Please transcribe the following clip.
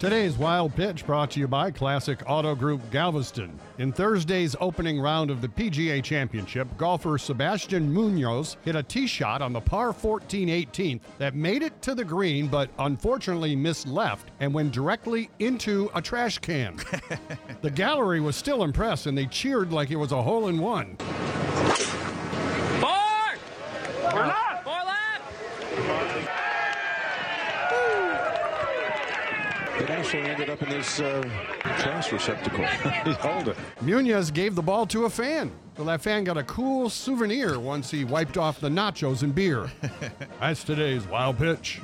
Today's Wild Pitch brought to you by Classic Auto Group Galveston. In Thursday's opening round of the PGA Championship, golfer Sebastian Munoz hit a tee shot on the par 14 18th that made it to the green but unfortunately missed left and went directly into a trash can. the gallery was still impressed and they cheered like it was a hole in one. It actually ended up in his uh, trash receptacle. he held it. Munoz gave the ball to a fan. So that fan got a cool souvenir once he wiped off the nachos and beer. That's today's Wild Pitch.